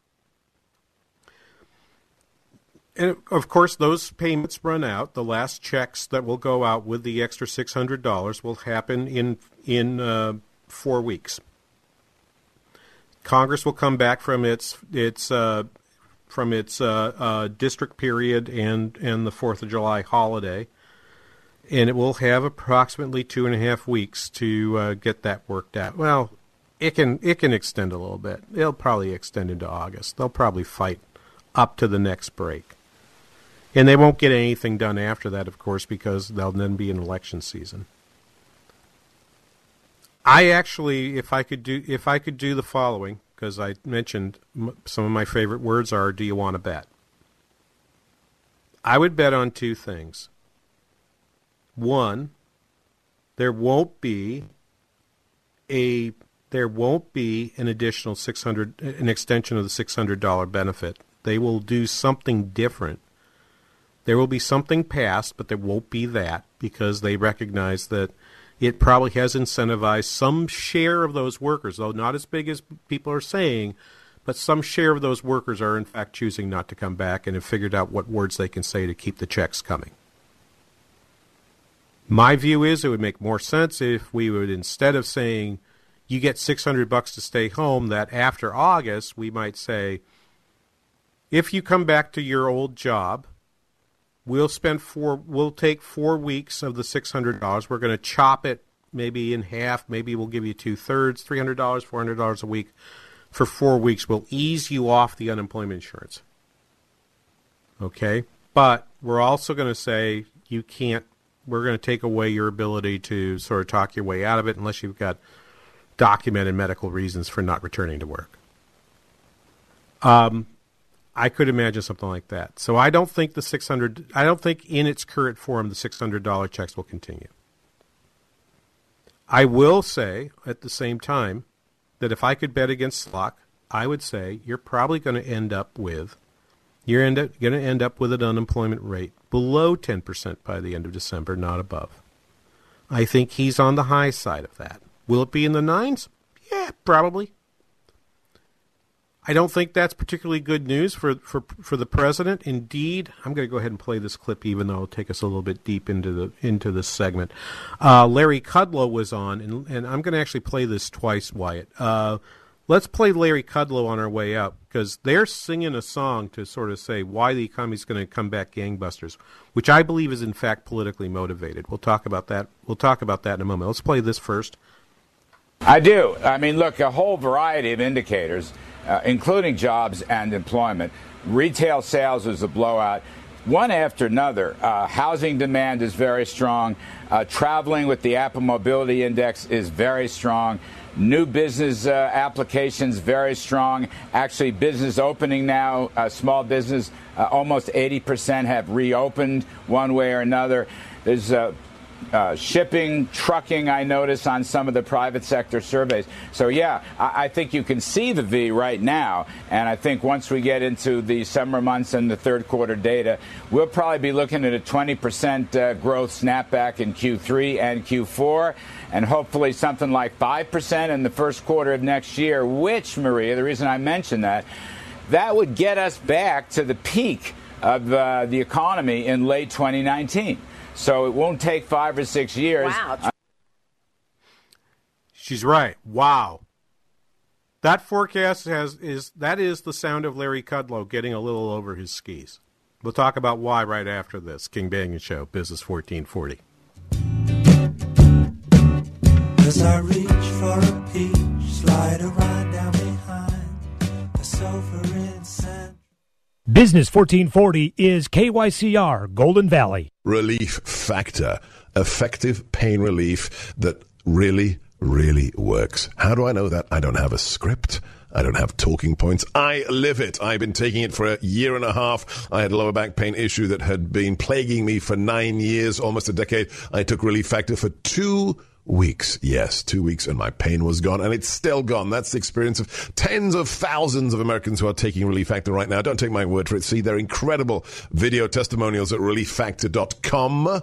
And of course, those payments run out. The last checks that will go out with the extra six hundred dollars will happen in in uh, four weeks. Congress will come back from its its uh, from its uh, uh, district period and and the Fourth of July holiday, and it will have approximately two and a half weeks to uh, get that worked out. Well, it can it can extend a little bit. It'll probably extend into August. They'll probably fight up to the next break. And they won't get anything done after that, of course, because there'll then be an election season. I actually, if I could do, if I could do the following, because I mentioned m- some of my favorite words are, "Do you want to bet?" I would bet on two things. One, there won't be a there won't be an additional 600 an extension of the $600 benefit. They will do something different. There will be something passed, but there won't be that because they recognize that it probably has incentivized some share of those workers, though not as big as people are saying, but some share of those workers are in fact choosing not to come back and have figured out what words they can say to keep the checks coming. My view is it would make more sense if we would instead of saying you get 600 bucks to stay home that after August we might say if you come back to your old job we'll spend four we'll take 4 weeks of the $600 we're going to chop it maybe in half. Maybe we'll give you two thirds $300 $400 a week. For 4 weeks we'll ease you off the unemployment insurance. Okay? But we're also going to say you can't we're going to take away your ability to sort of talk your way out of it unless you've got documented medical reasons for not returning to work. Um, I could imagine something like that. So I don't think the 600 I don't think in its current form the $600 checks will continue. I will say at the same time that if I could bet against Slok, I would say you're probably going to end up with you're end up, going to end up with an unemployment rate below 10% by the end of December, not above. I think he's on the high side of that. Will it be in the nines? Yeah, probably. I don't think that's particularly good news for, for, for the president. Indeed, I'm going to go ahead and play this clip, even though it'll take us a little bit deep into the into this segment. Uh, Larry Kudlow was on, and, and I'm going to actually play this twice, Wyatt. Uh, let's play Larry Kudlow on our way out because they're singing a song to sort of say why the economy is going to come back gangbusters, which I believe is in fact politically motivated. We'll talk about that. We'll talk about that in a moment. Let's play this first. I do. I mean, look, a whole variety of indicators, uh, including jobs and employment. Retail sales was a blowout. One after another. Uh, housing demand is very strong. Uh, traveling with the Apple Mobility Index is very strong. New business uh, applications very strong. Actually, business opening now, uh, small business, uh, almost 80% have reopened one way or another. There's uh, shipping, trucking, I notice on some of the private sector surveys. So, yeah, I, I, think you can see the V right now. And I think once we get into the summer months and the third quarter data, we'll probably be looking at a 20% uh, growth snapback in Q3 and Q4, and hopefully something like 5% in the first quarter of next year, which, Maria, the reason I mentioned that, that would get us back to the peak of uh, the economy in late 2019. So it won't take five or six years. Wow. She's right. Wow. That forecast has is that is the sound of Larry Kudlow getting a little over his skis. We'll talk about why right after this. King Banaian Show, Business 1440. As I reach for a peach, slide a ride down behind the sofa in Business 1440 is KYCR Golden Valley. Relief Factor, effective pain relief that really, really works. How do I know that? I don't have a script. I don't have talking points. I live it. I've been taking it for a year and a half. I had a lower back pain issue that had been plaguing me for nine years, almost a decade. I took Relief Factor for two weeks. Yes, two weeks and my pain was gone and it's still gone. That's the experience of tens of thousands of Americans who are taking Relief Factor right now. Don't take my word for it. See their incredible video testimonials at relieffactor.com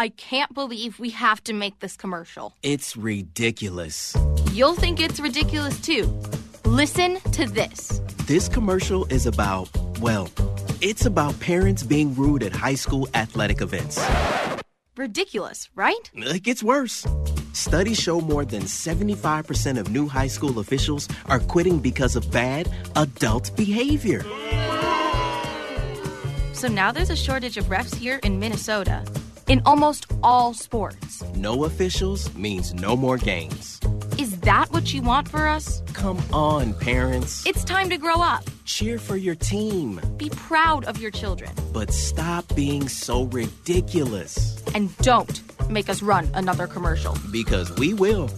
I can't believe we have to make this commercial. It's ridiculous. You'll think it's ridiculous too. Listen to this. This commercial is about, well, it's about parents being rude at high school athletic events. Ridiculous, right? It gets worse. Studies show more than 75% of new high school officials are quitting because of bad adult behavior. So now there's a shortage of refs here in Minnesota in almost all sports. No officials means no more games. Is that what you want for us? Come on, parents. It's time to grow up. Cheer for your team. Be proud of your children. But stop being so ridiculous. And don't make us run another commercial. Because we will.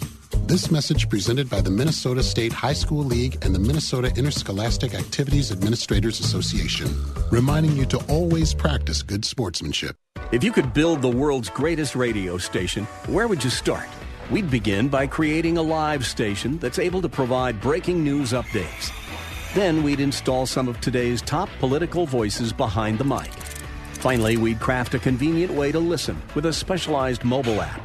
This message presented by the Minnesota State High School League and the Minnesota Interscholastic Activities Administrators Association, reminding you to always practice good sportsmanship. If you could build the world's greatest radio station, where would you start? We'd begin by creating a live station that's able to provide breaking news updates. Then we'd install some of today's top political voices behind the mic. Finally, we'd craft a convenient way to listen with a specialized mobile app.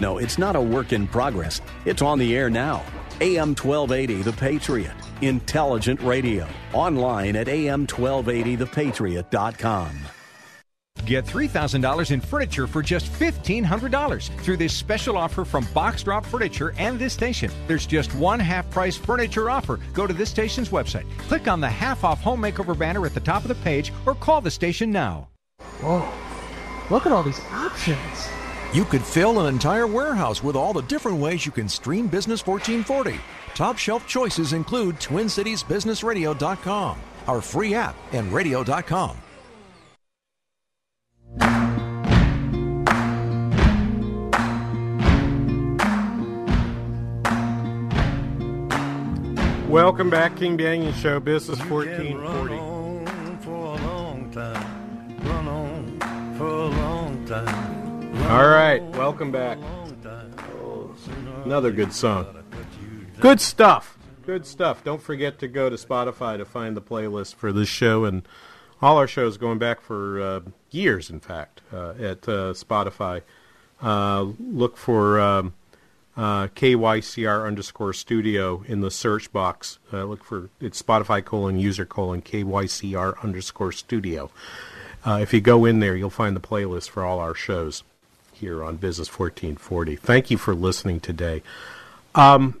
No, it's not a work in progress. It's on the air now. AM 1280 The Patriot. Intelligent radio. Online at am1280thepatriot.com. Get $3,000 in furniture for just $1,500 through this special offer from Box Drop Furniture and this station. There's just one half price furniture offer. Go to this station's website, click on the half off home makeover banner at the top of the page, or call the station now. Whoa, look at all these options. You could fill an entire warehouse with all the different ways you can stream Business 1440. Top shelf choices include TwinCitiesBusinessRadio.com, our free app, and radio.com. Welcome back, King Banaian Show, Business 1440. All right, welcome back. Another good song. Good stuff. Good stuff. Don't forget to go to Spotify to find the playlist for this show and all our shows going back for uh, years, in fact, uh, at uh, Spotify. Uh, look for um, uh, KYCR underscore studio in the search box. Look for it's Spotify colon user colon KYCR underscore studio. if you go in there, you'll find the playlist for all our shows here on Business 1440. Thank you for listening today. Um,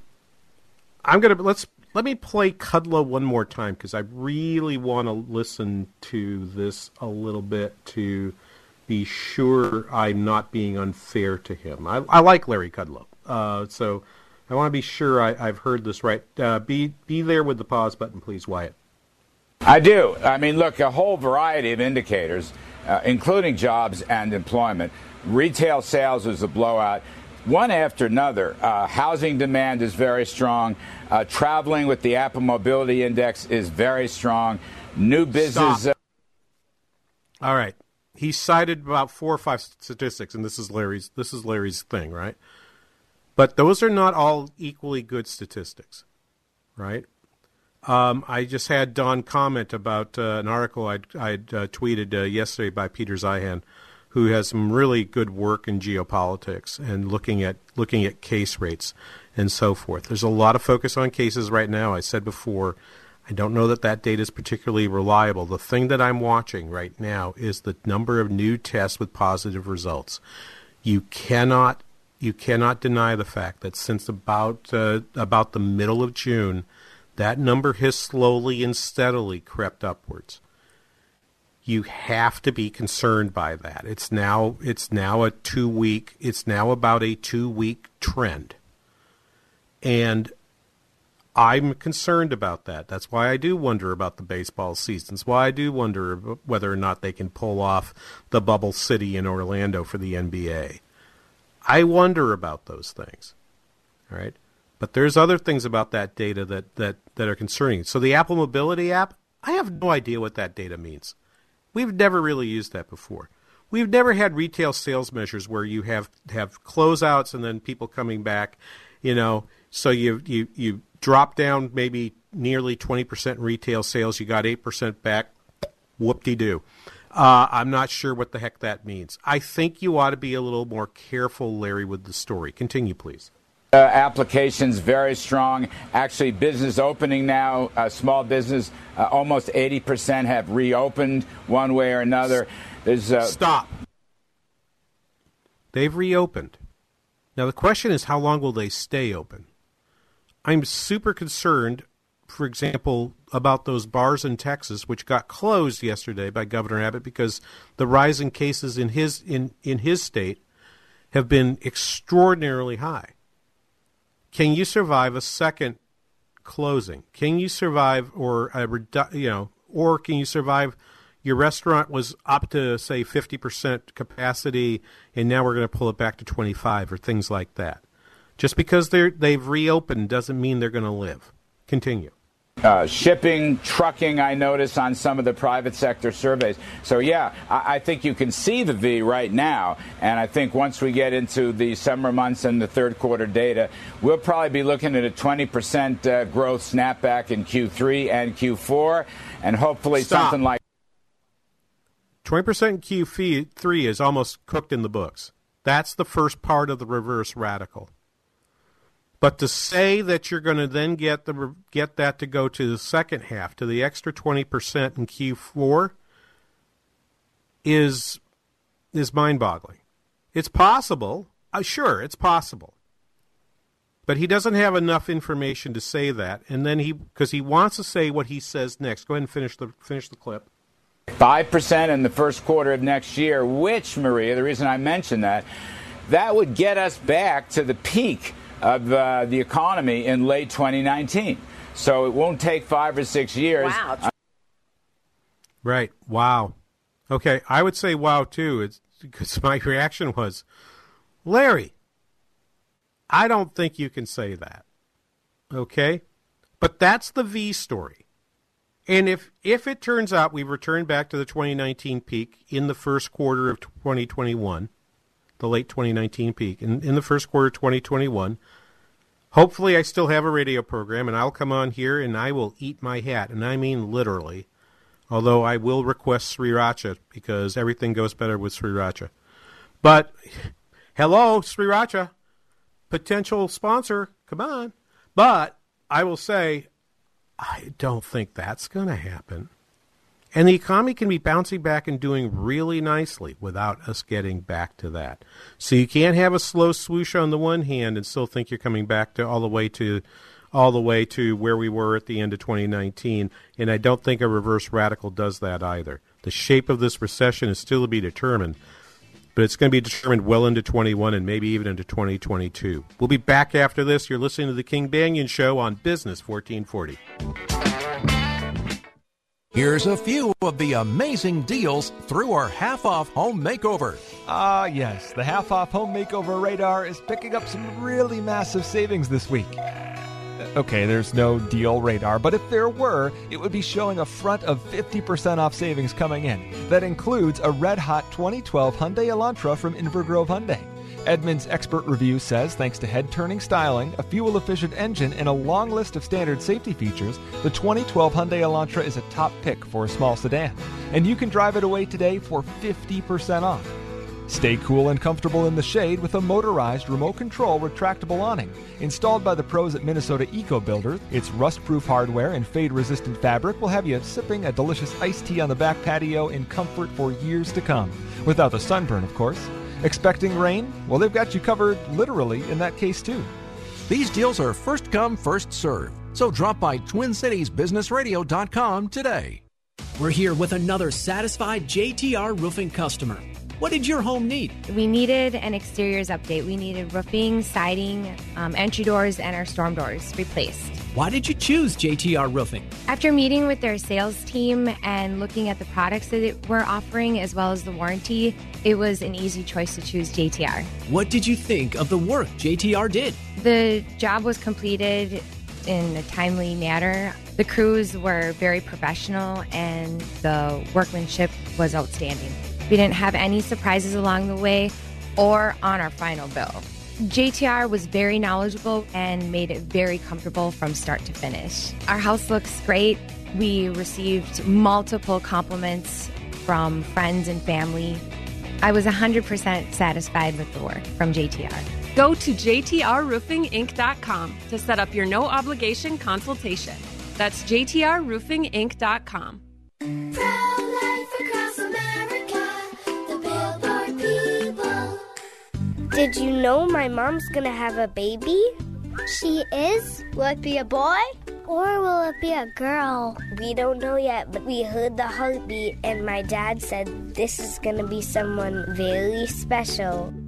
I'm gonna let's let me play Kudlow one more time because I really want to listen to this a little bit to be sure I'm not being unfair to him. I, I like Larry Kudlow, uh, so I want to be sure I, have heard this right. Uh, be be there with the pause button, please, Wyatt. I do. I mean, look, a whole variety of indicators, uh, including jobs and employment. Retail sales was a blowout one after another. Uh, housing demand is very strong. Uh, traveling with the Apple Mobility Index is very strong. New business. Uh, All right. He cited about four or five statistics, and this is Larry's. This is Larry's thing, right? But those are not all equally good statistics, right? Um, I just had Don comment about uh, an article I'd, I'd uh, tweeted uh, yesterday by Peter Zeihan who has some really good work in geopolitics and looking at looking at case rates and so forth. There's a lot of focus on cases right now. I said before, I don't know that that data is particularly reliable. The thing that I'm watching right now is the number of new tests with positive results. You cannot you cannot deny the fact that since about uh, about the middle of June, that number has slowly and steadily crept upwards you have to be concerned by that. It's now it's now a two week it's now about a two week trend. And I'm concerned about that. That's why I do wonder about the baseball seasons. Why I do wonder whether or not they can pull off the bubble city in Orlando for the NBA. I wonder about those things. All right. But there's other things about that data that, that, that are concerning. So the Apple Mobility app, I have no idea what that data means. We've never really used that before. We've never had retail sales measures where you have have closeouts and then people coming back, you know. So you you you drop down maybe nearly twenty percent in retail sales. You got eight percent back. Whoop de doo. Uh, I'm not sure what the heck that means. I think you ought to be a little more careful, Larry, with the story. Continue, please. Uh, applications very strong. Actually, business opening now, uh, small business, uh, almost 80% have reopened one way or another. There's uh, Stop. They've reopened. Now the question is, how long will they stay open? I'm super concerned, for example, about those bars in Texas, which got closed yesterday by Governor Abbott because the rise in cases in his in, in his state have been extraordinarily high. Can you survive a second closing? Can you survive, or a redu- you know, or can you survive? Your restaurant was up to say fifty percent capacity, and now we're going to pull it back to twenty five, or things like that. Just because they're they've reopened doesn't mean they're going to live. Continue. Uh, shipping, trucking, I notice on some of the private sector surveys. So, yeah, I, I, think you can see the V right now. And I think once we get into the summer months and the third quarter data, we'll probably be looking at a 20% uh, growth snapback in Q3 and Q4, and hopefully Stop. something like 20% in Q3 is almost cooked in the books. That's the first part of the reverse radical. But to say that you're going to then get the get that to go to the second half to the extra twenty percent in Q4 is is mind-boggling. It's possible, uh, sure, it's possible, but he doesn't have enough information to say that. And then he because he wants to say what he says next. Go ahead and finish the finish the clip. 5% in the first quarter of next year, which, Maria, the reason I mentioned that, that would get us back to the peak of uh, the economy in late 2019. So it won't take five or six years. Wow. Right. Wow. Okay, I would say wow too. It's because [laughs] my reaction was, Larry, I don't think you can say that. Okay? But that's the V story. And if if it turns out we return back to the 2019 peak in the first quarter of 2021, the late 2019 peak, in, in the first quarter of 2021, hopefully I still have a radio program and I'll come on here and I will eat my hat, and I mean literally. Although I will request sriracha because everything goes better with sriracha. But hello, sriracha, potential sponsor, come on. But I will say I don't think that's going to happen. And the economy can be bouncing back and doing really nicely without us getting back to that. So you can't have a slow swoosh on the one hand and still think you're coming back to all the way to all the way to where we were at the end of 2019. And I don't think a reverse radical does that either. The shape of this recession is still to be determined, but it's going to be determined well into 21 and maybe even into 2022. We'll be back after this. You're listening to the King Banaian Show on Business 1440. Here's a few of the amazing deals through our half off home makeover. Ah, yes, the half off home makeover radar is picking up some really massive savings this week. Okay, there's no deal radar, but if there were, it would be showing a front of 50% off savings coming in. That includes a red hot 2012 Hyundai Elantra from Inver Grove Hyundai. Edmunds expert review says thanks to head turning styling, a fuel efficient engine, and a long list of standard safety features, the 2012 Hyundai Elantra is a top pick for a small sedan. And you can drive it away today for 50% off. Stay cool and comfortable in the shade with a motorized remote control retractable awning. Installed by the pros at Minnesota Eco Builder, its rust proof hardware and fade resistant fabric will have you sipping a delicious iced tea on the back patio in comfort for years to come. Without the sunburn, of course. Expecting rain? Well, they've got you covered literally in that case, too. These deals are first come, first serve. So drop by TwinCitiesBusinessRadio.com today. We're here with another satisfied JTR roofing customer. What did your home need? We needed an exteriors update. We needed roofing, siding, um, entry doors, and our storm doors replaced. Why did you choose JTR Roofing? After meeting with their sales team and looking at the products that we're offering as well as the warranty, it was an easy choice to choose JTR. What did you think of the work JTR did? The job was completed in a timely manner. The crews were very professional and the workmanship was outstanding. We didn't have any surprises along the way or on our final bill. JTR was very knowledgeable and made it very comfortable from start to finish. Our house looks great. We received multiple compliments from friends and family. I was 100% satisfied with the work from JTR. Go to jtrroofinginc.com to set up your no obligation consultation. That's jtrroofinginc.com. Did you know my mom's gonna have a baby? She is? Will it be a boy? Or will it be a girl? We don't know yet, but we heard the heartbeat, and my dad said this is gonna be someone very special.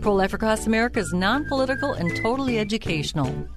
Pro Life Across America is non political and totally educational.